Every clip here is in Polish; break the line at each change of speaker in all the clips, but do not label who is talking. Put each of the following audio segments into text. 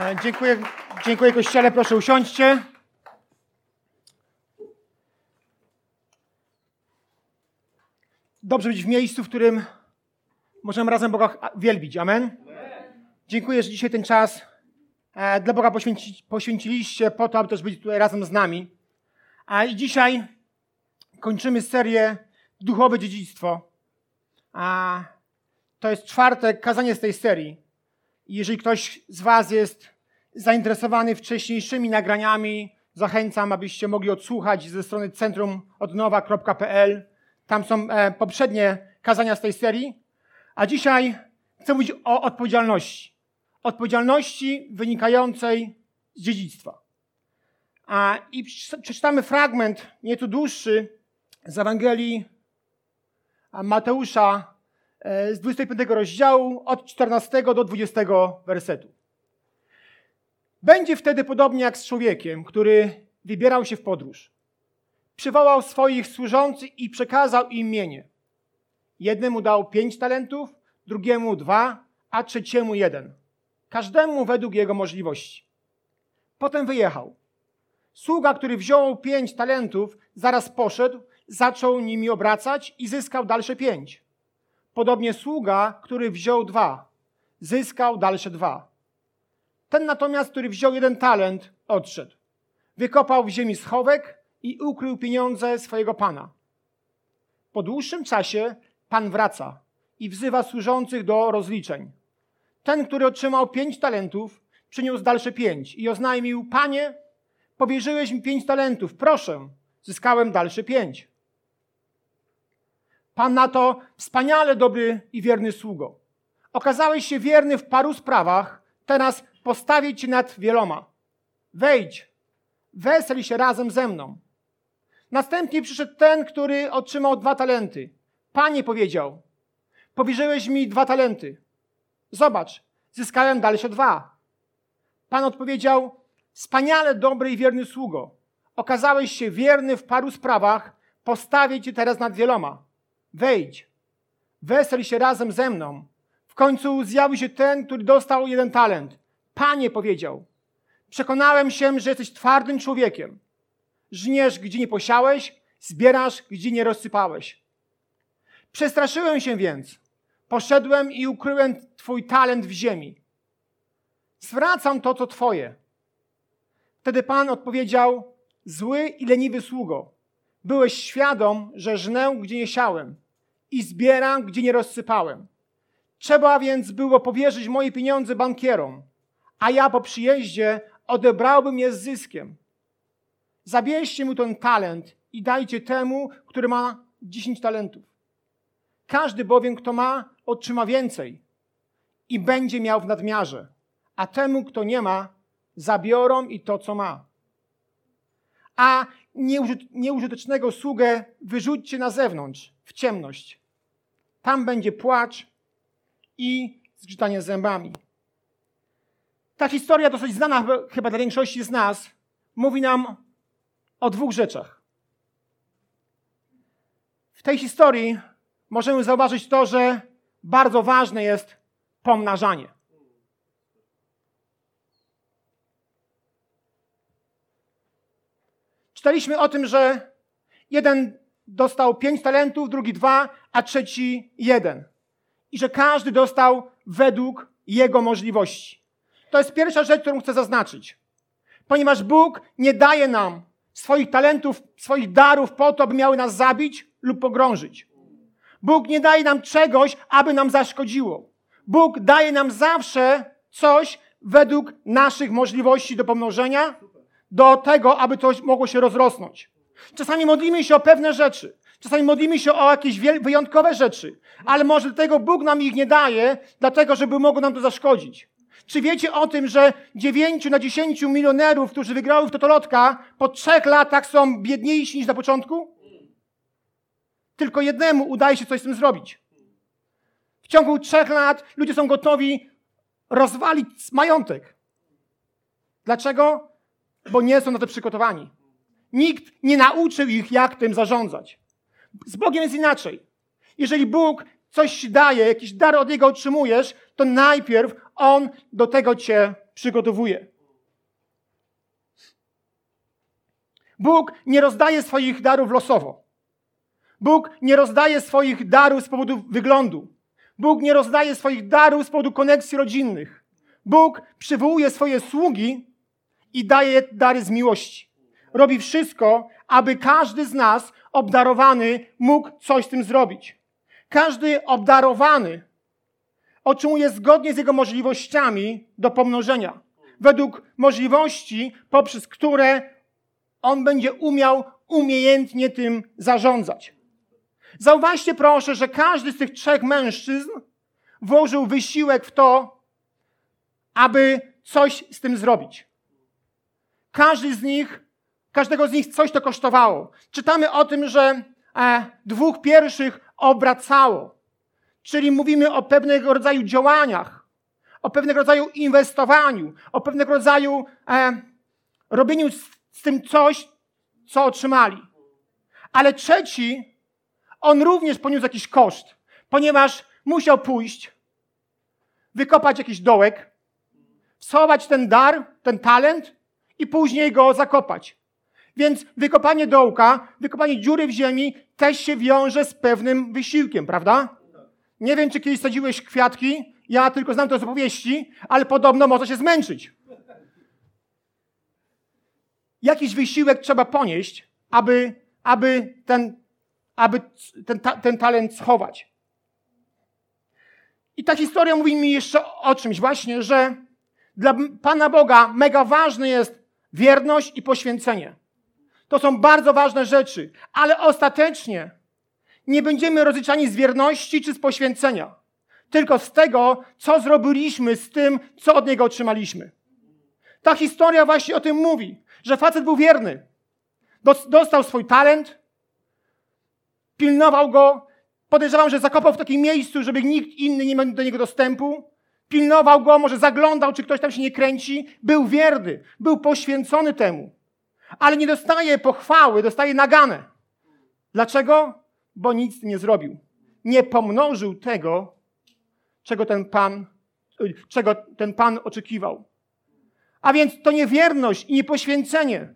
E, dziękuję, dziękuję Kościele, proszę usiądźcie. Dobrze być w miejscu, w którym możemy razem Boga wielbić. Amen. Dziękuję, że dzisiaj ten czas e, dla Boga poświęci, poświęciliście po to, aby też być tutaj razem z nami. A i dzisiaj kończymy serię Duchowe Dziedzictwo. A to jest czwarte kazanie z tej serii. Jeżeli ktoś z Was jest zainteresowany wcześniejszymi nagraniami, zachęcam, abyście mogli odsłuchać ze strony centrumodnowa.pl. Tam są e, poprzednie kazania z tej serii. A dzisiaj chcę mówić o odpowiedzialności. Odpowiedzialności wynikającej z dziedzictwa. A, I przeczytamy fragment, nieco dłuższy, z Ewangelii Mateusza z 25 rozdziału, od 14 do 20 wersetu. Będzie wtedy podobnie jak z człowiekiem, który wybierał się w podróż. Przywołał swoich służących i przekazał im mienie. Jednemu dał pięć talentów, drugiemu dwa, a trzeciemu jeden. Każdemu według jego możliwości. Potem wyjechał. Sługa, który wziął pięć talentów, zaraz poszedł, zaczął nimi obracać i zyskał dalsze pięć. Podobnie sługa, który wziął dwa, zyskał dalsze dwa. Ten natomiast, który wziął jeden talent, odszedł. Wykopał w ziemi schowek i ukrył pieniądze swojego pana. Po dłuższym czasie pan wraca i wzywa służących do rozliczeń. Ten, który otrzymał pięć talentów, przyniósł dalsze pięć i oznajmił: Panie, powierzyłeś mi pięć talentów, proszę, zyskałem dalsze pięć. Pan na to wspaniale dobry i wierny sługo. Okazałeś się wierny w paru sprawach, teraz postawię cię nad wieloma. Wejdź, wesel się razem ze mną. Następnie przyszedł ten, który otrzymał dwa talenty. Panie powiedział, powierzyłeś mi dwa talenty. Zobacz, zyskałem dalsze dwa. Pan odpowiedział, wspaniale dobry i wierny sługo. Okazałeś się wierny w paru sprawach, postawię cię teraz nad wieloma. Wejdź, wesel się razem ze mną. W końcu zjawił się ten, który dostał jeden talent. Panie powiedział, przekonałem się, że jesteś twardym człowiekiem. Żniesz, gdzie nie posiałeś, zbierasz, gdzie nie rozsypałeś. Przestraszyłem się więc. Poszedłem i ukryłem Twój talent w ziemi. Zwracam to, co Twoje. Wtedy Pan odpowiedział: Zły i leniwy sługo, byłeś świadom, że żnę, gdzie nie siałem i zbieram, gdzie nie rozsypałem. Trzeba więc było powierzyć moje pieniądze bankierom, a ja po przyjeździe odebrałbym je z zyskiem. Zabierzcie mu ten talent i dajcie temu, który ma dziesięć talentów. Każdy bowiem, kto ma, otrzyma więcej i będzie miał w nadmiarze, a temu, kto nie ma, zabiorą i to, co ma. A nieużytecznego sługę wyrzućcie na zewnątrz, w ciemność. Tam będzie płacz i zgrzytanie zębami. Ta historia, dosyć znana chyba dla większości z nas, mówi nam o dwóch rzeczach. W tej historii możemy zauważyć to, że bardzo ważne jest pomnażanie. Czytaliśmy o tym, że jeden dostał pięć talentów, drugi dwa, a trzeci jeden. I że każdy dostał według jego możliwości. To jest pierwsza rzecz, którą chcę zaznaczyć. Ponieważ Bóg nie daje nam swoich talentów, swoich darów po to, aby miały nas zabić lub pogrążyć. Bóg nie daje nam czegoś, aby nam zaszkodziło. Bóg daje nam zawsze coś według naszych możliwości do pomnożenia, do tego, aby coś mogło się rozrosnąć. Czasami modlimy się o pewne rzeczy. Czasami modlimy się o jakieś wyjątkowe rzeczy, ale może dlatego Bóg nam ich nie daje, dlatego, żeby mogło nam to zaszkodzić. Czy wiecie o tym, że 9 na 10 milionerów, którzy wygrały w Totolotka, po trzech latach są biedniejsi niż na początku? Tylko jednemu udaje się coś z tym zrobić. W ciągu trzech lat ludzie są gotowi rozwalić majątek. Dlaczego? Bo nie są na to przygotowani. Nikt nie nauczył ich, jak tym zarządzać. Z Bogiem jest inaczej. Jeżeli Bóg coś ci daje, jakiś dar od Niego otrzymujesz, to najpierw On do tego cię przygotowuje. Bóg nie rozdaje swoich darów losowo. Bóg nie rozdaje swoich darów z powodu wyglądu. Bóg nie rozdaje swoich darów z powodu koneksji rodzinnych. Bóg przywołuje swoje sługi i daje dary z miłości. Robi wszystko, aby każdy z nas obdarowany mógł coś z tym zrobić. Każdy obdarowany otrzymuje zgodnie z jego możliwościami do pomnożenia. Według możliwości, poprzez które on będzie umiał umiejętnie tym zarządzać. Zauważcie proszę, że każdy z tych trzech mężczyzn włożył wysiłek w to, aby coś z tym zrobić. Każdy z nich, każdego z nich coś to kosztowało. Czytamy o tym, że e, dwóch pierwszych obracało. Czyli mówimy o pewnego rodzaju działaniach, o pewnego rodzaju inwestowaniu, o pewnego rodzaju e, robieniu z, z tym coś, co otrzymali. Ale trzeci, on również poniósł jakiś koszt, ponieważ musiał pójść, wykopać jakiś dołek, schować ten dar, ten talent i później go zakopać. Więc wykopanie dołka, wykopanie dziury w ziemi też się wiąże z pewnym wysiłkiem, prawda? Nie wiem, czy kiedyś sadziłeś kwiatki, ja tylko znam to z opowieści, ale podobno może się zmęczyć. Jakiś wysiłek trzeba ponieść, aby, aby, ten, aby ten, ten talent schować. I ta historia mówi mi jeszcze o czymś właśnie, że dla Pana Boga mega ważne jest wierność i poświęcenie. To są bardzo ważne rzeczy, ale ostatecznie nie będziemy rozliczani z wierności czy z poświęcenia, tylko z tego, co zrobiliśmy z tym, co od Niego otrzymaliśmy. Ta historia właśnie o tym mówi, że facet był wierny. Dostał swój talent, pilnował go, podejrzewam, że zakopał w takim miejscu, żeby nikt inny nie miał do niego dostępu. Pilnował go, może zaglądał, czy ktoś tam się nie kręci. Był wierny, był poświęcony temu. Ale nie dostaje pochwały, dostaje naganę. Dlaczego? Bo nic nie zrobił. Nie pomnożył tego, czego ten Pan, czego ten Pan oczekiwał. A więc to nie wierność i nie poświęcenie.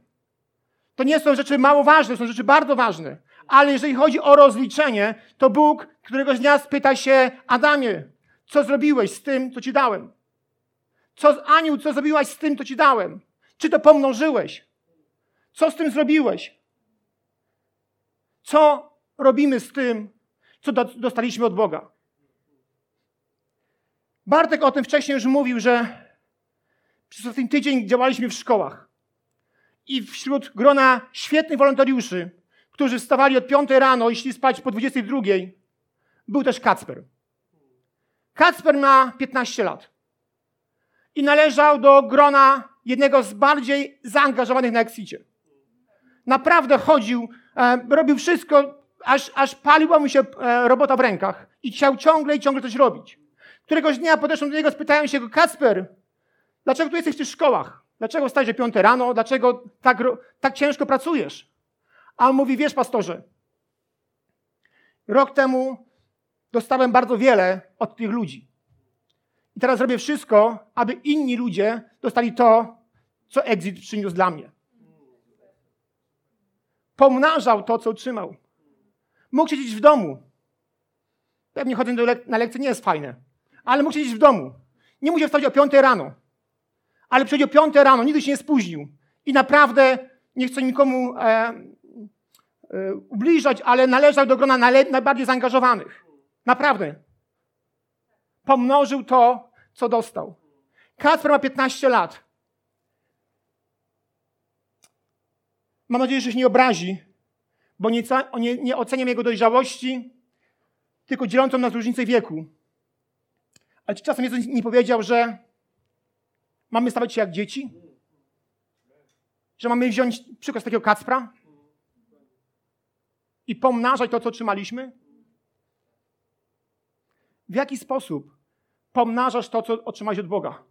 To nie są rzeczy mało ważne, są rzeczy bardzo ważne. Ale jeżeli chodzi o rozliczenie, to Bóg któregoś dnia spyta się Adamie, co zrobiłeś z tym, co ci dałem? Co, Aniu, co zrobiłaś z tym, co ci dałem? Czy to pomnożyłeś? Co z tym zrobiłeś? Co robimy z tym, co dostaliśmy od Boga? Bartek o tym wcześniej już mówił, że przez ostatni tydzień działaliśmy w szkołach. I wśród grona świetnych wolontariuszy, którzy wstawali od 5 rano i szli spać po 22, był też Kacper. Kacper ma 15 lat i należał do grona jednego z bardziej zaangażowanych na Exicie. Naprawdę chodził, e, robił wszystko, aż, aż paliła mu się e, robota w rękach i chciał ciągle i ciągle coś robić. Któregoś dnia podeszłem do niego, spytałem się go, Kacper, dlaczego tu jesteś w tych szkołach? Dlaczego wstajesz o 5 rano? Dlaczego tak, tak ciężko pracujesz? A on mówi, wiesz pastorze, rok temu dostałem bardzo wiele od tych ludzi. I teraz robię wszystko, aby inni ludzie dostali to, co exit przyniósł dla mnie. Pomnażał to, co otrzymał. Mógł siedzieć w domu. Pewnie chodzenie le na lekcje nie jest fajne, ale mógł siedzieć w domu. Nie musiał wstać o 5 rano. Ale przychodzi o 5 rano, nigdy się nie spóźnił. I naprawdę, nie chcę nikomu e, e, ubliżać, ale należał do grona najbardziej zaangażowanych. Naprawdę. Pomnożył to, co dostał. Kacper ma 15 lat. Mam nadzieję, że się nie obrazi, bo nie, nie, nie oceniam jego dojrzałości, tylko dzielącą nas różnicę wieku. Ale czy czasem Jezus nie powiedział, że mamy stawać się jak dzieci? Że mamy wziąć przykład z takiego Kacpra i pomnażać to, co otrzymaliśmy? W jaki sposób pomnażasz to, co otrzymałeś od Boga?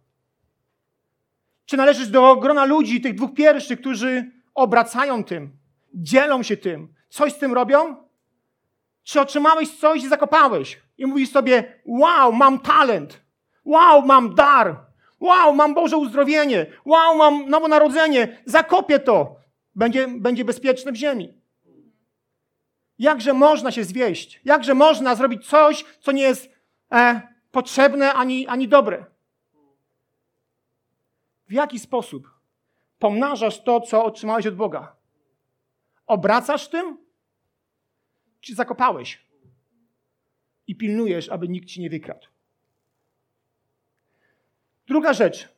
Czy należysz do grona ludzi, tych dwóch pierwszych, którzy obracają tym, dzielą się tym, coś z tym robią? Czy otrzymałeś coś i zakopałeś? I mówisz sobie, wow, mam talent, wow, mam dar, Wow, mam Boże uzdrowienie. Wow, mam nowonarodzenie. Zakopię to. Będzie, będzie bezpieczne w ziemi. Jakże można się zwieść? Jakże można zrobić coś, co nie jest e, potrzebne ani, ani dobre? W jaki sposób pomnażasz to, co otrzymałeś od Boga? Obracasz tym? Czy zakopałeś? I pilnujesz, aby nikt ci nie wykradł. Druga rzecz,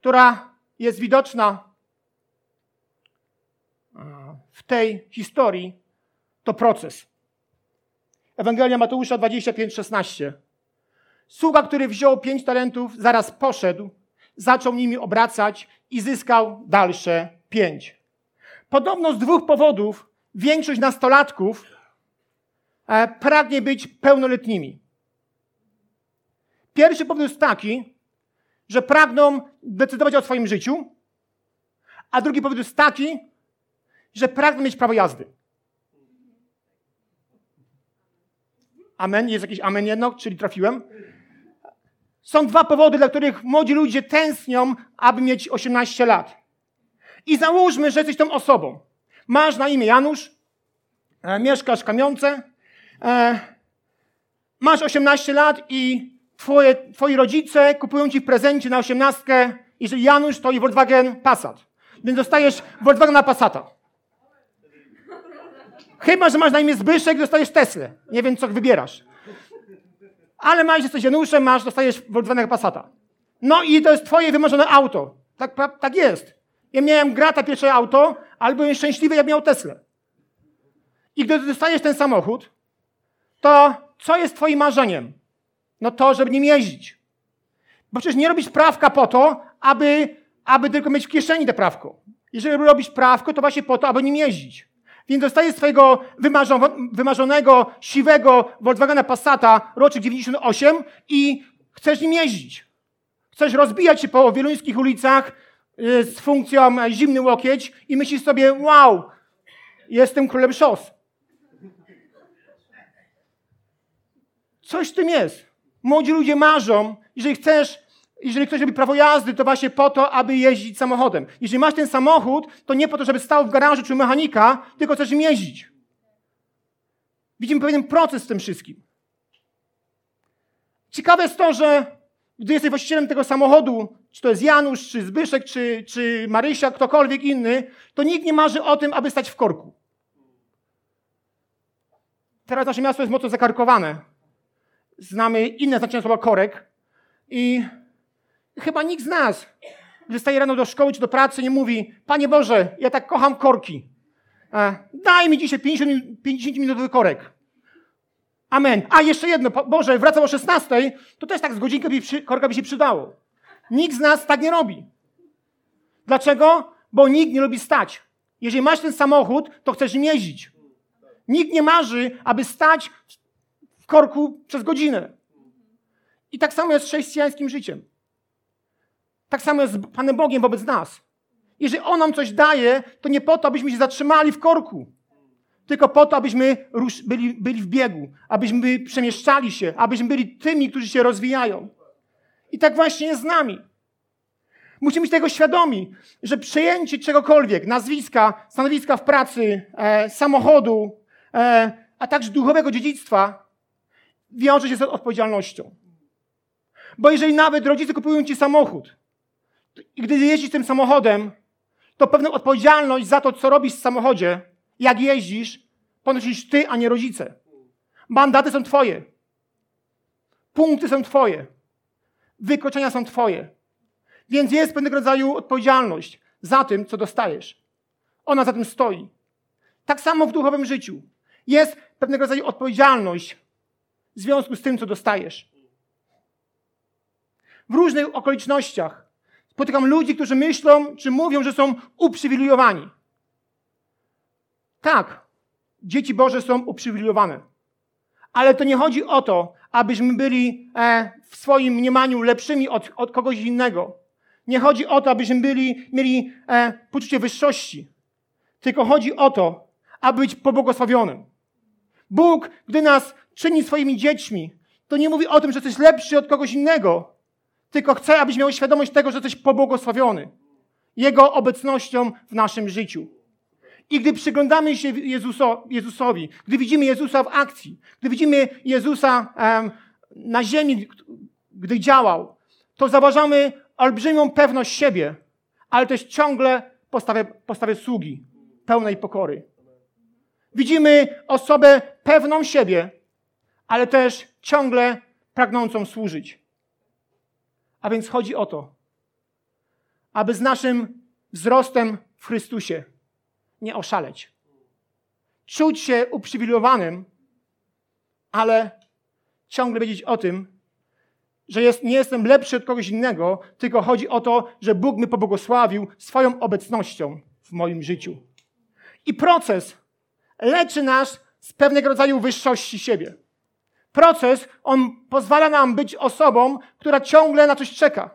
która jest widoczna w tej historii, to proces. Ewangelia Mateusza 25:16. Sługa, który wziął pięć talentów, zaraz poszedł, zaczął nimi obracać i zyskał dalsze pięć. Podobno z dwóch powodów większość nastolatków e, pragnie być pełnoletnimi. Pierwszy powód jest taki, że pragną decydować o swoim życiu, a drugi powód jest taki, że pragną mieć prawo jazdy. Amen. Jest jakiś amen jedno, czyli trafiłem. Są dwa powody, dla których młodzi ludzie tęsknią, aby mieć 18 lat. I załóżmy, że jesteś tą osobą. Masz na imię Janusz, e, mieszkasz w Kamionce, e, masz 18 lat i twoje, twoi rodzice kupują ci w prezencie na 18, jeżeli Janusz to i Volkswagen Passat. Więc dostajesz Volkswagena Passata. Chyba, że masz na imię Zbyszek dostajesz Teslę. Nie wiem, co wybierasz. Ale masz, jesteś Januszem, masz, dostajesz Volkswagen Passata. No i to jest twoje wymarzone auto. Tak, tak jest. Ja miałem grata pierwsze auto, ale byłem szczęśliwy, jak miał Teslę. I gdy dostajesz ten samochód, to co jest twoim marzeniem? No to, żeby nim jeździć. Bo przecież nie robisz prawka po to, aby, aby tylko mieć w kieszeni te prawko. Jeżeli robisz prawko, to właśnie po to, aby nim jeździć. Więc dostajesz swojego wymarzonego, siwego Volkswagena Passata roczek 98 i chcesz nim jeździć. Chcesz rozbijać się po wieluńskich ulicach y, z funkcją e, zimny łokieć i myślisz sobie, wow, jestem królem szos. Coś w tym jest. Młodzi ludzie marzą, jeżeli chcesz, jeżeli ktoś robi prawo jazdy, to właśnie po to, aby jeździć samochodem. Jeżeli masz ten samochód, to nie po to, żeby stał w garażu czy mechanika, tylko chcesz nim jeździć. Widzimy pewien proces w tym wszystkim. Ciekawe jest to, że gdy jesteś właścicielem tego samochodu, czy to jest Janusz, czy Zbyszek, czy, czy Marysia, ktokolwiek inny, to nikt nie marzy o tym, aby stać w korku. Teraz nasze miasto jest mocno zakarkowane znamy inne znaczenie słowa korek i chyba nikt z nas, gdy staje rano do szkoły czy do pracy, nie mówi, Panie Boże, ja tak kocham korki. E, daj mi dzisiaj 50, 50 minutowy korek. Amen. A jeszcze jedno, Boże, wracam o 16, to też tak z godzinkę korka by się przydało. Nikt z nas tak nie robi. Dlaczego? Bo nikt nie lubi stać. Jeżeli masz ten samochód, to chcesz jeździć. Nikt nie marzy, aby stać korku przez godzinę. I tak samo jest z chrześcijańskim życiem. Tak samo jest z Panem Bogiem wobec nas. Jeżeli On nam coś daje, to nie po to, abyśmy się zatrzymali w korku, tylko po to, abyśmy byli, byli w biegu, abyśmy przemieszczali się, abyśmy byli tymi, którzy się rozwijają. I tak właśnie jest z nami. Musimy być tego świadomi, że przejęcie czegokolwiek, nazwiska, stanowiska w pracy, e, samochodu, e, a także duchowego dziedzictwa, wiąże się z odpowiedzialnością. Bo jeżeli nawet rodzice kupują ci samochód i gdy jeździsz tym samochodem, to pewną odpowiedzialność za to, co robisz w samochodzie, jak jeździsz, ponosisz ty, a nie rodzice. Mandaty są twoje. Punkty są twoje. Wykroczenia są twoje. Więc jest pewnego rodzaju odpowiedzialność za tym, co dostajesz. Ona za tym stoi. Tak samo w duchowym życiu. Jest pewnego rodzaju odpowiedzialność w związku z tym, co dostajesz. W różnych okolicznościach spotykam ludzi, którzy myślą, czy mówią, że są uprzywilejowani. Tak, dzieci Boże są uprzywilejowane. Ale to nie chodzi o to, abyśmy byli e, w swoim mniemaniu lepszymi od, od kogoś innego. Nie chodzi o to, abyśmy byli, mieli e, poczucie wyższości. Tylko chodzi o to, aby być pobłogosławionym. Bóg, gdy nas czyni swoimi dziećmi, to nie mówi o tym, że jesteś lepszy od kogoś innego, tylko chce, abyś miał świadomość tego, że jesteś pobłogosławiony Jego obecnością w naszym życiu. I gdy przyglądamy się Jezuso, Jezusowi, gdy widzimy Jezusa w akcji, gdy widzimy Jezusa um, na ziemi, gdy działał, to zauważamy olbrzymią pewność siebie, ale też ciągle postawę, postawę sługi, pełnej pokory. Widzimy osobę pewną siebie, ale też ciągle pragnącą służyć. A więc chodzi o to, aby z naszym wzrostem w Chrystusie nie oszaleć. Czuć się uprzywilejowanym, ale ciągle wiedzieć o tym, że jest, nie jestem lepszy od kogoś innego, tylko chodzi o to, że Bóg mnie pobłogosławił swoją obecnością w moim życiu. I proces leczy nas z pewnego rodzaju wyższości siebie. Proces, on pozwala nam być osobą, która ciągle na coś czeka.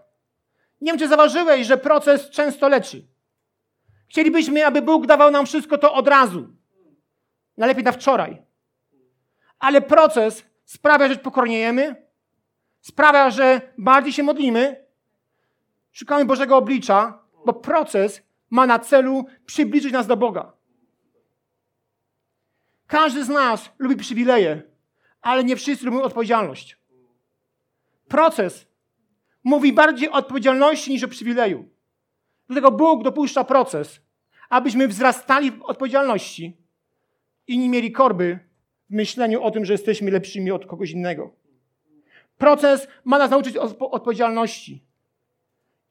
Nie wiem, czy zauważyłeś, że proces często leczy. Chcielibyśmy, aby Bóg dawał nam wszystko to od razu. Najlepiej na wczoraj. Ale proces sprawia, że pokorniejemy, sprawia, że bardziej się modlimy, szukamy Bożego oblicza, bo proces ma na celu przybliżyć nas do Boga. Każdy z nas lubi przywileje, ale nie wszyscy lubią odpowiedzialność. Proces mówi bardziej o odpowiedzialności niż o przywileju. Dlatego Bóg dopuszcza proces, abyśmy wzrastali w odpowiedzialności i nie mieli korby w myśleniu o tym, że jesteśmy lepszymi od kogoś innego. Proces ma nas nauczyć odpowiedzialności.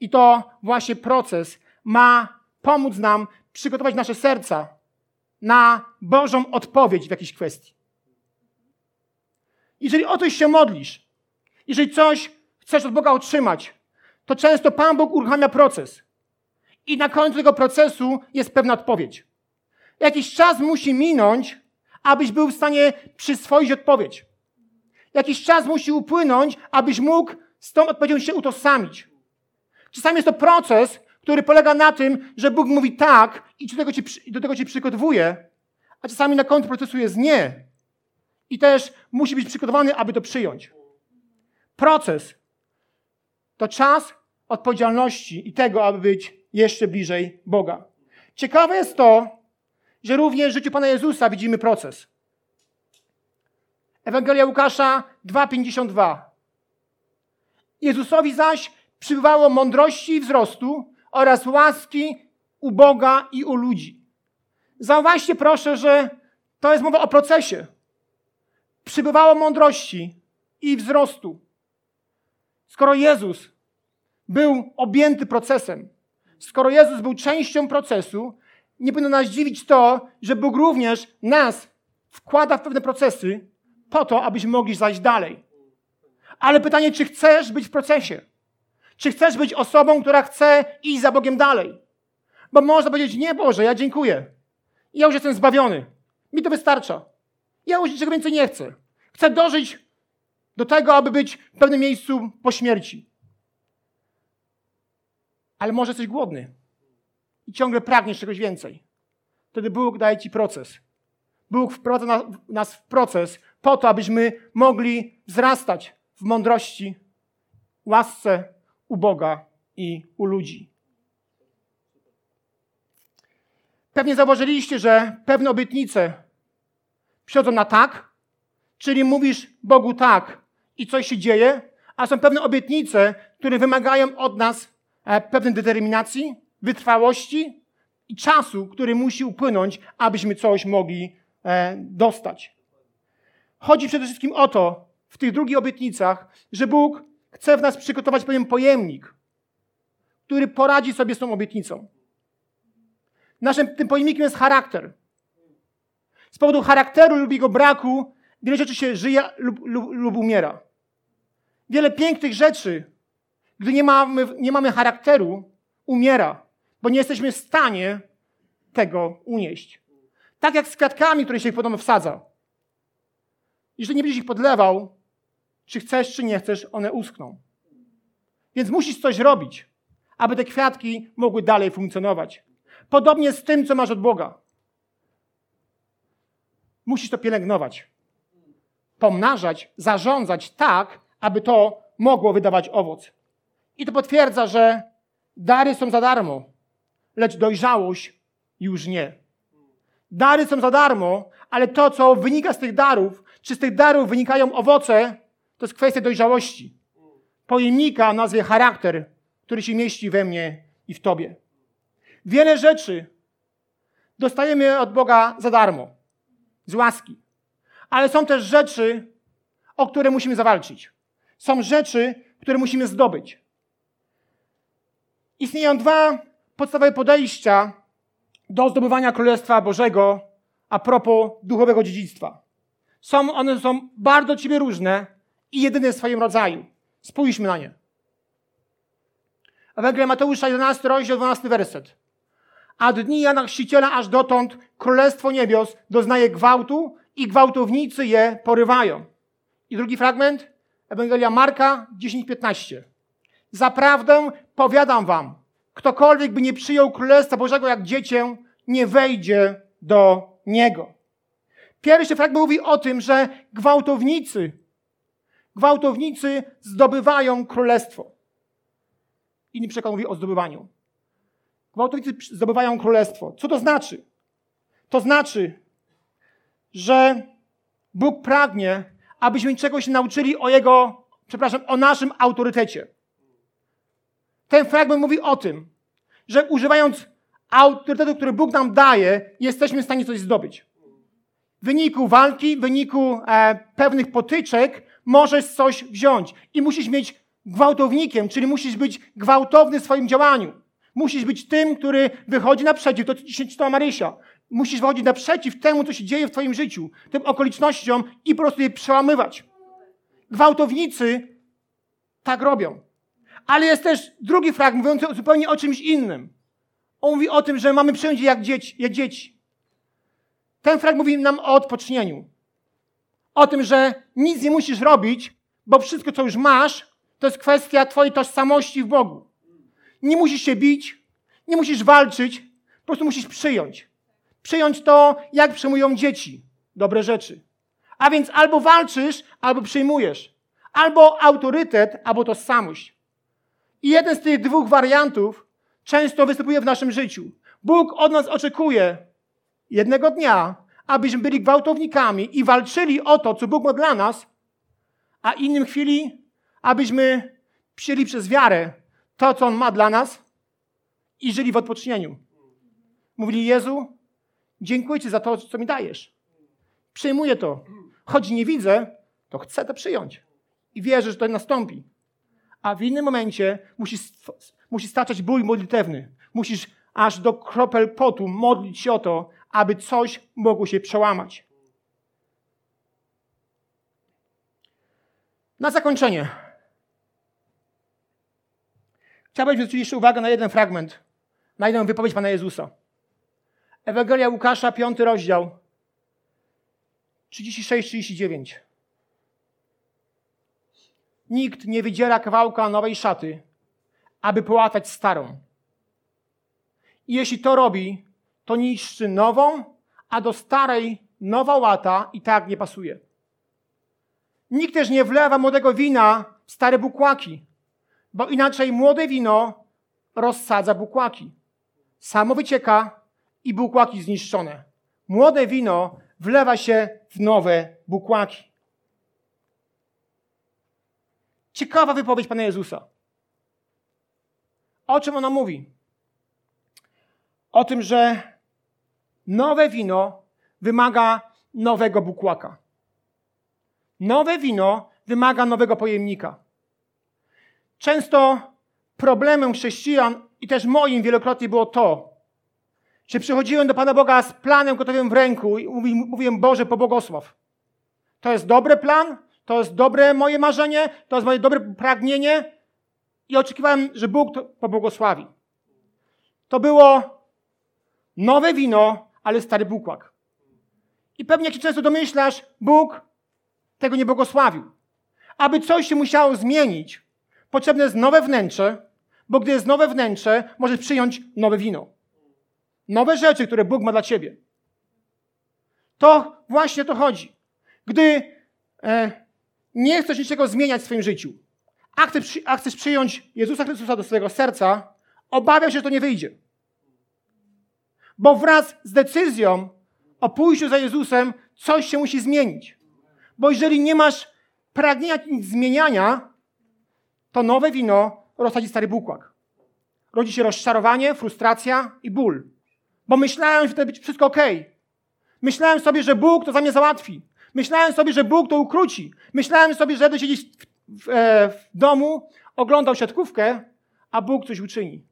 I to właśnie proces ma pomóc nam przygotować nasze serca na Bożą odpowiedź w jakiejś kwestii. Jeżeli o coś się modlisz, jeżeli coś chcesz od Boga otrzymać, to często Pan Bóg uruchamia proces. I na końcu tego procesu jest pewna odpowiedź. Jakiś czas musi minąć, abyś był w stanie przyswoić odpowiedź. Jakiś czas musi upłynąć, abyś mógł z tą odpowiedzią się utożsamić. Czasami jest to proces, który polega na tym, że Bóg mówi tak i do tego cię, przygotowuje, a czasami na końcu procesu jest nie. I też musi być przygotowany, aby to przyjąć. Proces to czas odpowiedzialności i tego, aby być jeszcze bliżej Boga. Ciekawe jest to, że również w życiu Pana Jezusa widzimy proces. Ewangelia Łukasza 2,52. Jezusowi zaś przybywało mądrości i wzrostu oraz łaski u Boga i u ludzi. Zauważcie proszę, że to jest mowa o procesie. Przybywało mądrości i wzrostu. Skoro Jezus był objęty procesem, skoro Jezus był częścią procesu, nie powinno nas dziwić to, że Bóg również nas wkłada w pewne procesy po to, abyśmy mogli zajść dalej. Ale pytanie, czy chcesz być w procesie? Czy chcesz być osobą, która chce iść za Bogiem dalej? Bo można powiedzieć, nie Boże, ja dziękuję. Ja już jestem zbawiony. Mi to wystarcza. Ja już niczego więcej nie chcę. Chcę dożyć do tego, aby być w pewnym miejscu po śmierci. Ale może jesteś głodny i ciągle pragniesz czegoś więcej. Wtedy Bóg daje ci proces. Bóg wprowadza nas w proces po to, abyśmy mogli wzrastać w mądrości, łasce u Boga i u ludzi. Pewnie zauważyliście, że pewne obietnice przychodzą na tak, czyli mówisz Bogu tak i coś się dzieje, a są pewne obietnice, które wymagają od nas e, pewnej determinacji, wytrwałości i czasu, który musi upłynąć, abyśmy coś mogli e, dostać. Chodzi przede wszystkim o to, w tych drugich obietnicach, że Bóg chce w nas przygotować pewien pojemnik, który poradzi sobie z tą obietnicą. Naszym tym pojemnikiem jest charakter. Z powodu charakteru lub jego braku wiele rzeczy się żyje lub, lub, lub umiera. Wiele pięknych rzeczy, gdy nie mamy, nie mamy charakteru, umiera, bo nie jesteśmy w stanie tego unieść. Tak jak z kwiatkami, które się podobno wsadza. Jeżeli nie będziesz ich podlewał, czy chcesz, czy nie chcesz, one uschną. Więc musisz coś robić, aby te kwiatki mogły dalej funkcjonować. Podobnie z tym, co masz od Boga. Musisz to pielęgnować, pomnażać, zarządzać tak, aby to mogło wydawać owoc. I to potwierdza, że dary są za darmo, lecz dojrzałość już nie. Dary są za darmo, ale to, co wynika z tych darów, czy z tych darów wynikają owoce, to jest kwestia dojrzałości. Pojemnika o nazwie charakter, który się mieści we mnie i w tobie. Wiele rzeczy dostajemy od Boga za darmo, z łaski. Ale są też rzeczy, o które musimy zawalczyć. Są rzeczy, które musimy zdobyć. Istnieją dwa podstawowe podejścia do zdobywania Królestwa Bożego a propos duchowego dziedzictwa. Są, one są bardzo ciebie różne i jedyne w swoim rodzaju. Spójrzmy na nie. Ewangelia Mateusza, 11 rozdział, 12 werset. A dni Jana Chrzciciela aż dotąd Królestwo Niebios doznaje gwałtu i gwałtownicy je porywają. I drugi fragment, Ewangelia Marka 10:15. Zaprawdę powiadam wam, ktokolwiek by nie przyjął Królestwa Bożego jak dziecię, nie wejdzie do niego. Pierwszy fragment mówi o tym, że gwałtownicy, gwałtownicy zdobywają królestwo. Inny przykład mówi o zdobywaniu. Gwałtownicy zdobywają królestwo. Co to znaczy? To znaczy, że Bóg pragnie, abyśmy czegoś nauczyli o Jego, przepraszam, o naszym autorytecie. Ten fragment mówi o tym, że używając autorytetu, który Bóg nam daje, jesteśmy w stanie coś zdobyć. W wyniku walki, w wyniku e, pewnych potyczek możesz coś wziąć i musisz mieć gwałtownikiem, czyli musisz być gwałtowny w swoim działaniu. Musisz być tym, który wychodzi naprzeciw, to dzisiaj czytała Marysia. Musisz wychodzić naprzeciw temu, co się dzieje w twoim życiu, tym okolicznościom i po prostu je przełamywać. Gwałtownicy tak robią. Ale jest też drugi fragment mówiący zupełnie o czymś innym. On mówi o tym, że mamy przyjąć jak dzieci, jak dzieci. Ten fragment mówi nam o odpocznieniu. O tym, że nic nie musisz robić, bo wszystko, co już masz, to jest kwestia Twojej tożsamości w Bogu. Nie musisz się bić, nie musisz walczyć, po prostu musisz przyjąć. Przyjąć to, jak przyjmują dzieci dobre rzeczy. A więc albo walczysz, albo przyjmujesz. Albo autorytet, albo tożsamość. I jeden z tych dwóch wariantów często występuje w naszym życiu. Bóg od nas oczekuje jednego dnia, abyśmy byli gwałtownikami i walczyli o to, co Bóg ma dla nas, a innym chwili, abyśmy przyjęli przez wiarę to, co On ma dla nas i żyli w odpocznieniu. Mówili, Jezu, dziękuję Ci za to, co mi dajesz. Przyjmuję to. Choć nie widzę, to chcę to przyjąć. I wierzę, że to nastąpi. A w innym momencie musi, musi staczać ból modlitewny. Musisz aż do kropel potu modlić się o to, aby coś mogło się przełamać. Na zakończenie. Chciałbym zwrócić jeszcze uwagę na jeden fragment, na jedną wypowiedź Pana Jezusa. Ewangelia Łukasza, piąty rozdział, 36-39. Nikt nie wydziera kawałka nowej szaty, aby połatać starą. I jeśli to robi, to niszczy nową, a do starej nowa łata i tak nie pasuje. Nikt też nie wlewa młodego wina w stare bukłaki, bo inaczej młode wino rozsadza bukłaki. Samo wycieka i bukłaki zniszczone. Młode wino wlewa się w nowe bukłaki. Ciekawa wypowiedź Pana Jezusa. O czym ona mówi? O tym, że nowe wino wymaga nowego bukłaka. Nowe wino wymaga nowego pojemnika. Często problemem chrześcijan i też moim wielokrotnie było to, że przychodziłem do Pana Boga z planem gotowym w ręku i mówiłem, Boże, pobłogosław. To jest dobry plan, to jest dobre moje marzenie, to jest moje dobre pragnienie i oczekiwałem, że Bóg to pobłogosławi. To było nowe wino, ale stary bukłak. I pewnie jak się często domyślasz, Bóg tego nie błogosławił. Aby coś się musiało zmienić, potrzebne jest nowe wnętrze, bo gdy jest nowe wnętrze, możesz przyjąć nowe wino. Nowe rzeczy, które Bóg ma dla ciebie. To właśnie to chodzi. Gdy e, nie chcesz niczego zmieniać w swoim życiu, a chcesz, a chcesz przyjąć Jezusa Chrystusa do swojego serca, obawia się, że to nie wyjdzie. Bo wraz z decyzją o pójściu za Jezusem coś się musi zmienić. Bo jeżeli nie masz pragnienia zmieniania, to nowe wino rozsadzi stary bukłak. Rodzi się rozczarowanie, frustracja i ból. Bo myślałem, że to będzie wszystko ok. Myślałem sobie, że Bóg to za mnie załatwi. Myślałem sobie, że Bóg to ukróci. Myślałem sobie, że będę siedzieć w, w, e, w domu, oglądał siatkówkę, a Bóg coś uczyni.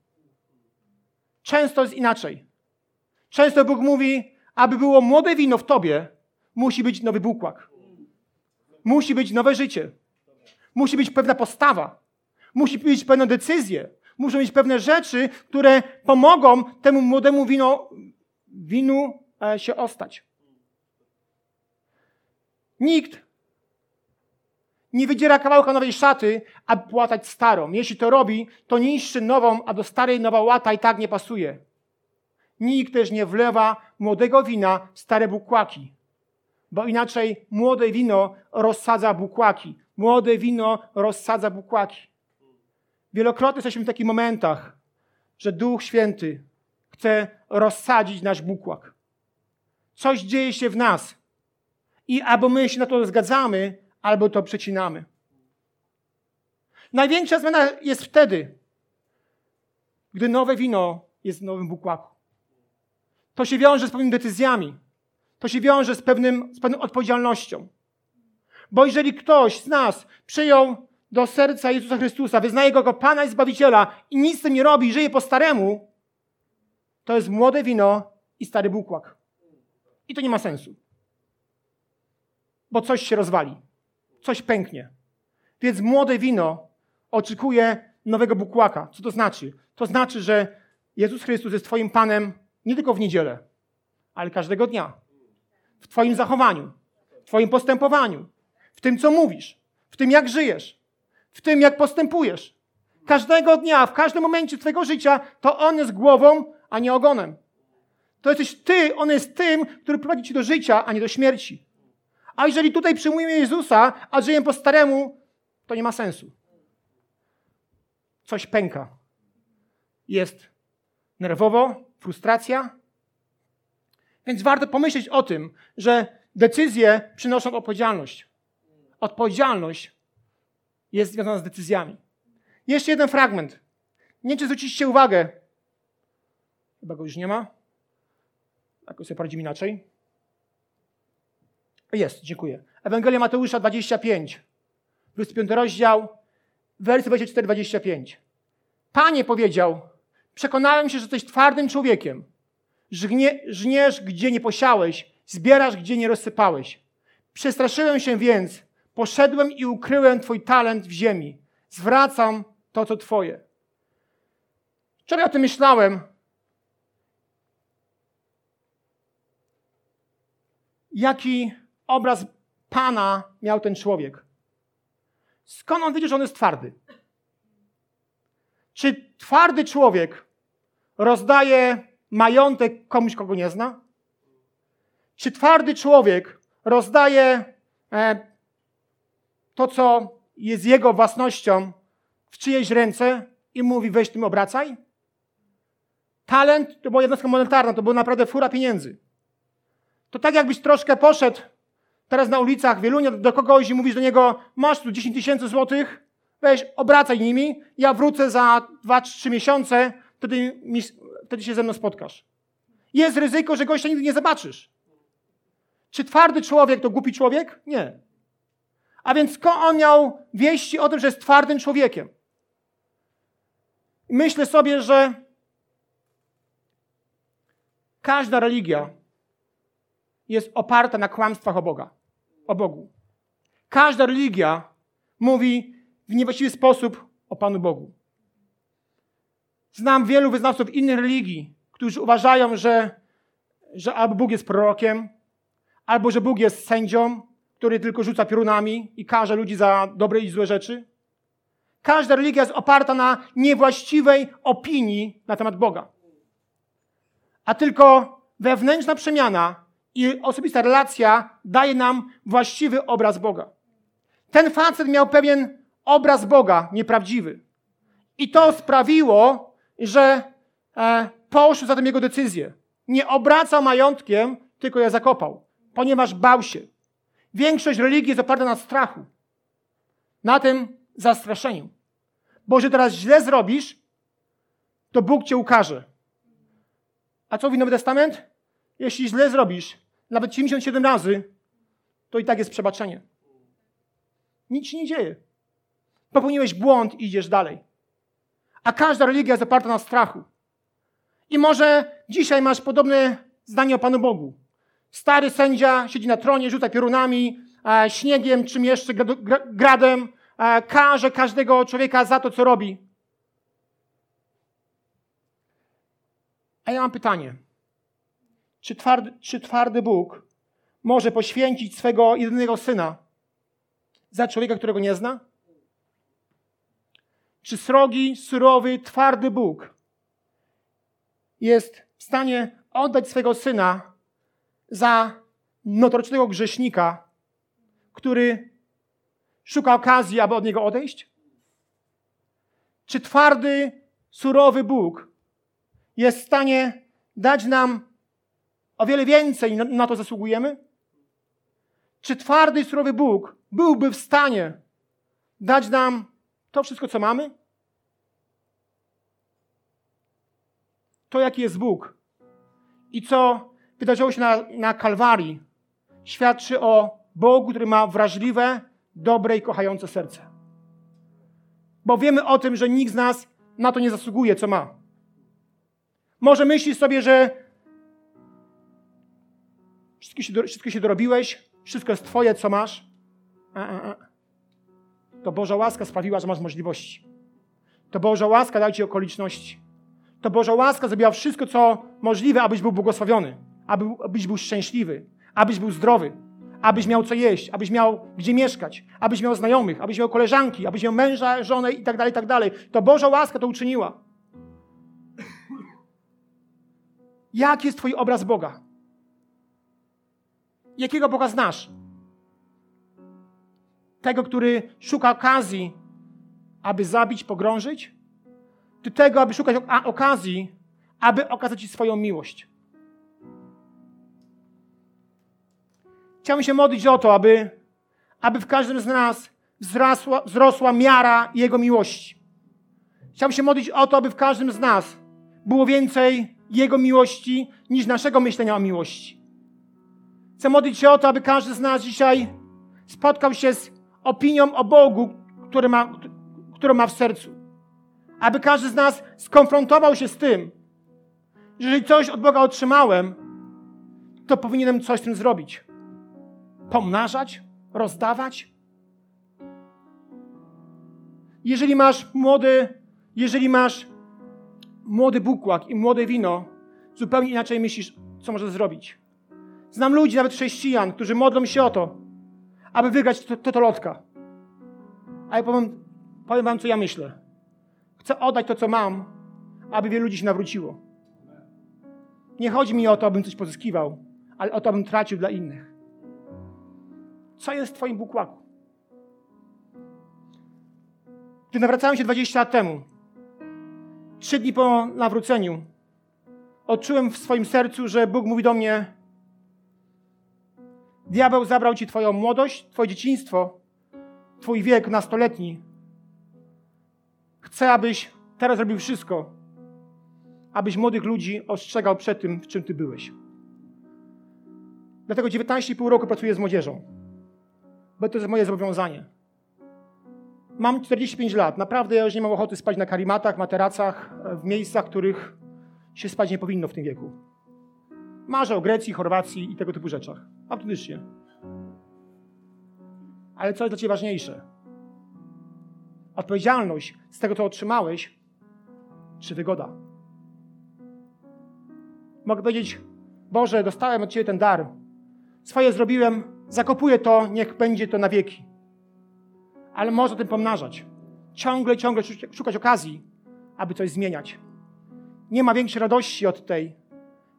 Często jest inaczej. Często Bóg mówi, aby było młode wino w tobie, musi być nowy bukłak. Musi być nowe życie. Musi być pewna postawa. Musi być pewne decyzje. Muszą być pewne rzeczy, które pomogą temu młodemu wino, winu e, się ostać. Nikt nie wydziera kawałka nowej szaty, aby płatać starą. Jeśli to robi, to niszczy nową, a do starej nowa łata i tak nie pasuje. Nikt też nie wlewa młodego wina w stare bukłaki, bo inaczej młode wino rozsadza bukłaki. Młode wino rozsadza bukłaki. Wielokrotnie jesteśmy w takich momentach, że Duch Święty chce rozsadzić nasz bukłak. Coś dzieje się w nas i albo my się na to zgadzamy, albo to przecinamy. Największa zmiana jest wtedy, gdy nowe wino jest w nowym bukłaku. To się wiąże z pewnymi decyzjami. To się wiąże z, pewnym, z pewną odpowiedzialnością. Bo jeżeli ktoś z nas przyjął do serca Jezusa Chrystusa, wyznaje Go jako Pana i Zbawiciela i nic z tym nie robi, żyje po staremu, to jest młode wino i stary bukłak. I to nie ma sensu. Bo coś się rozwali. Coś pęknie. Więc młode wino oczekuje nowego bukłaka. Co to znaczy? To znaczy, że Jezus Chrystus jest Twoim Panem nie tylko w niedzielę, ale każdego dnia. W Twoim zachowaniu, w Twoim postępowaniu, w tym, co mówisz, w tym, jak żyjesz, w tym, jak postępujesz. Każdego dnia, w każdym momencie Twojego życia, to On jest głową, a nie ogonem. To jesteś Ty, On jest tym, który prowadzi Cię do życia, a nie do śmierci. A jeżeli tutaj przyjmujemy Jezusa, a żyjemy po staremu, to nie ma sensu. Coś pęka. Jest nerwowo, frustracja. Więc warto pomyśleć o tym, że decyzje przynoszą odpowiedzialność. Odpowiedzialność jest związana z decyzjami. Jeszcze jeden fragment. Nie wiem, czy zwróciliście uwagę. Chyba go już nie ma. Jakoś sobie poradzimy inaczej. Jest, dziękuję. Ewangelia Mateusza 25, 25 rozdział, wersy 24-25. Panie powiedział, przekonałem się, że jesteś twardym człowiekiem. Żgnie, żniesz, gdzie nie posiałeś, zbierasz, gdzie nie rozsypałeś. Przestraszyłem się więc, poszedłem i ukryłem Twój talent w ziemi. Zwracam to, co Twoje. Wczoraj o tym myślałem. Jaki obraz Pana miał ten człowiek? Skąd on wiedział, że on jest twardy? Czy twardy człowiek rozdaje majątek komuś, kogo nie zna? Czy twardy człowiek rozdaje e, to, co jest jego własnością w czyjejś ręce i mówi weź tym obracaj? Talent to była jednostka monetarna, to była naprawdę fura pieniędzy. To tak jakbyś troszkę poszedł teraz na ulicach Wielunia do kogoś i mówisz do niego, masz tu 10 tysięcy złotych, weź, obracaj nimi, ja wrócę za 2-3 miesiące, wtedy, mi, wtedy się ze mną spotkasz. Jest ryzyko, że gościa nigdy nie zobaczysz. Czy twardy człowiek to głupi człowiek? Nie. A więc on miał wieści o tym, że jest twardym człowiekiem? Myślę sobie, że każda religia jest oparta na kłamstwach o Boga o Bogu. Każda religia mówi w niewłaściwy sposób o Panu Bogu. Znam wielu wyznawców innych religii, którzy uważają, że, że albo Bóg jest prorokiem, albo że Bóg jest sędzią, który tylko rzuca piorunami i karze ludzi za dobre i złe rzeczy. Każda religia jest oparta na niewłaściwej opinii na temat Boga. A tylko wewnętrzna przemiana i osobista relacja daje nam właściwy obraz Boga. Ten facet miał pewien obraz Boga nieprawdziwy. I to sprawiło, że e, poszły za tym jego decyzję. Nie obracał majątkiem, tylko je zakopał, ponieważ bał się. Większość religii jest oparta na strachu, na tym zastraszeniu. Bo że teraz źle zrobisz, to Bóg cię ukaże. A co mówi Nowy Testament? Jeśli źle zrobisz, nawet 77 razy, to i tak jest przebaczenie. Nic się nie dzieje. Popełniłeś błąd i idziesz dalej. A każda religia jest oparta na strachu. I może dzisiaj masz podobne zdanie o Panu Bogu. Stary sędzia siedzi na tronie, rzuca piorunami, e, śniegiem, czym jeszcze gradem, e, karze każdego człowieka za to, co robi. A ja mam pytanie. Czy twardy, czy twardy Bóg może poświęcić swego jedynego syna za człowieka, którego nie zna? Czy srogi, surowy, twardy Bóg jest w stanie oddać swego syna za notorycznego grzesznika, który szuka okazji, aby od niego odejść? Czy twardy, surowy Bóg jest w stanie dać nam o wiele więcej, na to zasługujemy? Czy twardy surowy Bóg byłby w stanie dać nam to wszystko, co mamy? To, jaki jest Bóg i co wydarzyło się na, na Kalwarii, świadczy o Bogu, który ma wrażliwe, dobre i kochające serce. Bo wiemy o tym, że nikt z nas na to nie zasługuje, co ma. Może myślisz sobie, że wszystko się, wszystko się dorobiłeś, wszystko jest Twoje, co masz. A, a, a. To Boża łaska sprawiła, że masz możliwości. To Boża łaska dała Ci okoliczności. To Boża łaska zrobiła wszystko, co możliwe, abyś był błogosławiony, aby, abyś był szczęśliwy, abyś był zdrowy, abyś miał co jeść, abyś miał gdzie mieszkać, abyś miał znajomych, abyś miał koleżanki, abyś miał męża, żonę i tak dalej, i tak dalej. To Boża łaska to uczyniła. Jaki jest Twój obraz Boga? Jakiego Boga znasz? Tego, który szuka okazji, aby zabić, pogrążyć? Czy tego, aby szukać okazji, aby okazać Ci swoją miłość? Chciałbym się modlić o to, aby, aby w każdym z nas wzrosła, wzrosła miara Jego miłości. Chciałbym się modlić o to, aby w każdym z nas było więcej Jego miłości niż naszego myślenia o miłości. Chcę modlić się o to, aby każdy z nas dzisiaj spotkał się z opinią o Bogu, który ma, którą ma w sercu. Aby każdy z nas skonfrontował się z tym, że jeżeli coś od Boga otrzymałem, to powinienem coś z tym zrobić. Pomnażać, rozdawać. Jeżeli masz młody, jeżeli masz młody bukłak i młode wino, zupełnie inaczej myślisz, co możesz zrobić. Znam ludzi, nawet chrześcijan, którzy modlą się o to, aby wygrać totolotka. A ja powiem, powiem wam, co ja myślę. Chcę oddać to, co mam, aby wielu ludzi się nawróciło. Nie chodzi mi o to, abym coś pozyskiwał, ale o to, abym tracił dla innych. Co jest w Twoim bukłaku? Gdy nawracałem się 20 lat temu, trzy dni po nawróceniu, odczułem w swoim sercu, że Bóg mówi do mnie: Diabeł zabrał ci Twoją młodość, Twoje dzieciństwo, Twój wiek nastoletni. Chcę, abyś teraz robił wszystko, abyś młodych ludzi ostrzegał przed tym, w czym Ty byłeś. Dlatego 19,5 roku pracuję z młodzieżą, bo to jest moje zobowiązanie. Mam 45 lat. Naprawdę ja już nie mam ochoty spać na karimatach, materacach, w miejscach, których się spać nie powinno w tym wieku. Marzę o Grecji, Chorwacji i tego typu rzeczach. Autentycznie. Ale co jest dla Ciebie ważniejsze? Odpowiedzialność z tego, co otrzymałeś, czy wygoda? Mogę powiedzieć, Boże, dostałem od Ciebie ten dar. Swoje zrobiłem, zakopuję to, niech będzie to na wieki. Ale może tym pomnażać. Ciągle, ciągle szukać okazji, aby coś zmieniać. Nie ma większej radości od tej,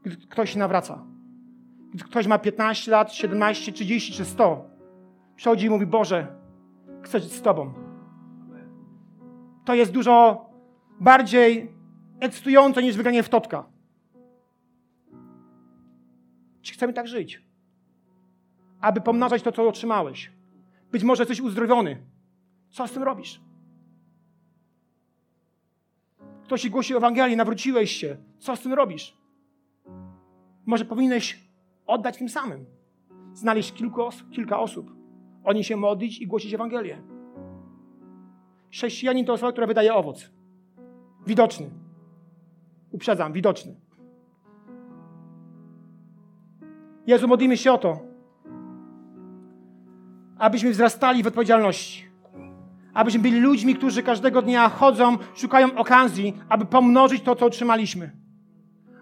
gdy ktoś się nawraca. Gdy ktoś ma 15 lat, 17, 30 czy 100, przychodzi i mówi: Boże, chcę żyć z Tobą. to jest dużo bardziej ekscytujące niż wygranie w totka. Czy chcemy tak żyć? Aby pomnażać to, co otrzymałeś. Być może jesteś uzdrowiony. Co z tym robisz? Ktoś ci głosi Ewangelii, nawróciłeś się. Co z tym robisz? Może powinieneś oddać tym samym. Znaleźć kilku os kilka osób. Oni się modlić i głosić Ewangelię. Chrześcijanin to osoba, która wydaje owoc. Widoczny. Uprzedzam, widoczny. Jezu, modlimy się o to, abyśmy wzrastali w odpowiedzialności. Abyśmy byli ludźmi, którzy każdego dnia chodzą, szukają okazji, aby pomnożyć to, co otrzymaliśmy.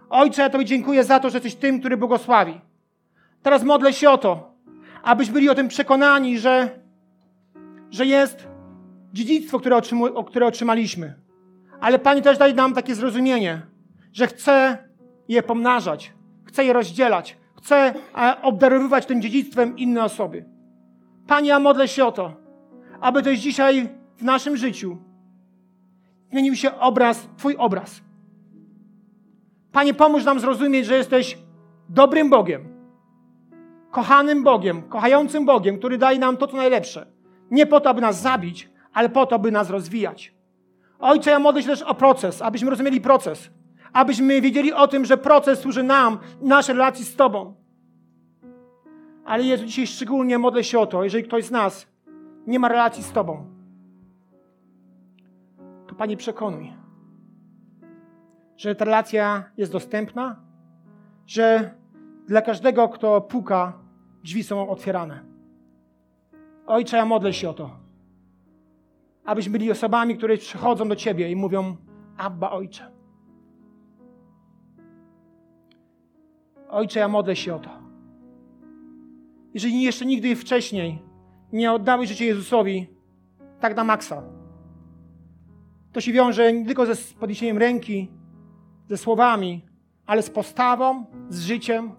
Ojcze, ja Tobie dziękuję za to, że jesteś tym, który błogosławi. Teraz modlę się o to, abyśmy byli o tym przekonani, że, że jest dziedzictwo, które, otrzymu, które otrzymaliśmy. Ale Pani też daj nam takie zrozumienie, że chce je pomnażać, chce je rozdzielać, chce e, obdarowywać tym dziedzictwem inne osoby. Panie, ja modlę się o to, aby też dzisiaj w naszym życiu zmienił się obraz, Twój obraz. Panie, pomóż nam zrozumieć, że jesteś dobrym Bogiem, kochanym Bogiem, kochającym Bogiem, który daje nam to, co najlepsze. Nie po to, aby nas zabić, ale po to, by nas rozwijać. Ojcze, ja modlę się też o proces, abyśmy rozumieli proces. Abyśmy wiedzieli o tym, że proces służy nam, naszej relacji z Tobą. Ale Jezu, dzisiaj szczególnie modlę się o to, jeżeli ktoś z nas nie ma relacji z Tobą, to Panie przekonuj, że ta relacja jest dostępna, że dla każdego, kto puka, drzwi są otwierane. Ojcze, ja modlę się o to, abyśmy byli osobami, które przychodzą do Ciebie i mówią: Abba, Ojcze. Ojcze, ja modlę się o to. Jeżeli jeszcze nigdy wcześniej nie oddałeś życie Jezusowi, tak na maksa, to się wiąże nie tylko ze podniesieniem ręki, ze słowami, ale z postawą, z życiem,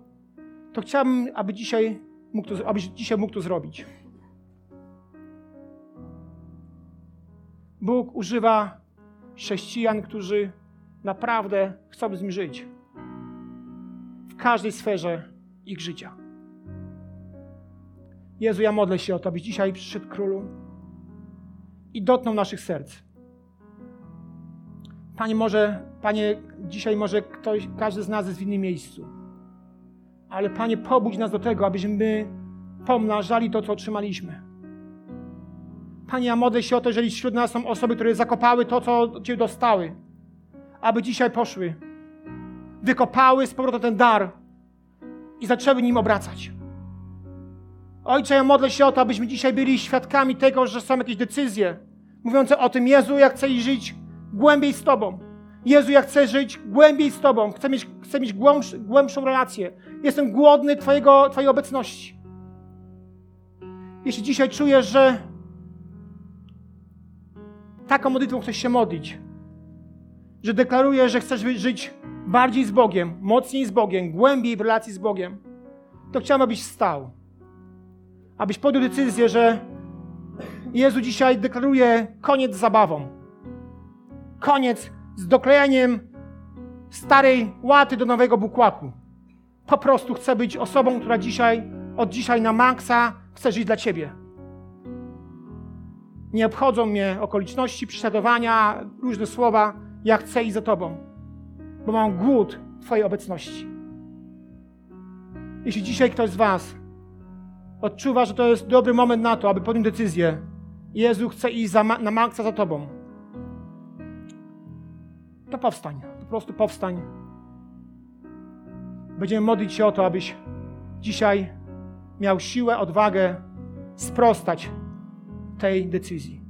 to chciałbym, aby dzisiaj mógł to, abyś dzisiaj mógł to zrobić. Bóg używa chrześcijan, którzy naprawdę chcą z nim żyć. W każdej sferze ich życia. Jezu, ja modlę się o to, abyś dzisiaj przyszedł królu i dotknął naszych serc. Panie, może, Panie, dzisiaj może ktoś, każdy z nas jest w innym miejscu. Ale Panie, pobudź nas do tego, abyśmy pomnażali to, co otrzymaliśmy. Panie, ja modlę się o to, jeżeli wśród nas są osoby, które zakopały to, co Cię dostały, aby dzisiaj poszły, wykopały z powrotem ten dar i zaczęły nim obracać. Ojcze, ja modlę się o to, abyśmy dzisiaj byli świadkami tego, że są jakieś decyzje mówiące o tym, Jezu, ja chcę żyć głębiej z Tobą. Jezu, ja chcę żyć głębiej z Tobą. Chcę mieć, chcę mieć głębsz, głębszą relację. Jestem głodny Twojego, Twojej obecności. Jeśli dzisiaj czujesz, że taką modlitwą chcesz się modlić, że deklarujesz, że chcesz żyć bardziej z Bogiem, mocniej z Bogiem, głębiej w relacji z Bogiem, to chciałbym, abyś wstał. Abyś podjął decyzję, że Jezu dzisiaj deklaruje koniec z zabawą. Koniec z doklejaniem starej łaty do nowego bukłaku. Po prostu chcę być osobą, która dzisiaj, od dzisiaj na maksa chce żyć dla Ciebie. Nie obchodzą mnie okoliczności prześladowania, różne słowa. Ja chcę iść za Tobą, bo mam głód Twojej obecności. Jeśli dzisiaj ktoś z Was odczuwa, że to jest dobry moment na to, aby podjąć decyzję, Jezu chce iść za, na maksa za Tobą, to powstań. Po prostu powstań. Będziemy modlić się o to, abyś dzisiaj miał siłę, odwagę sprostać tej decyzji.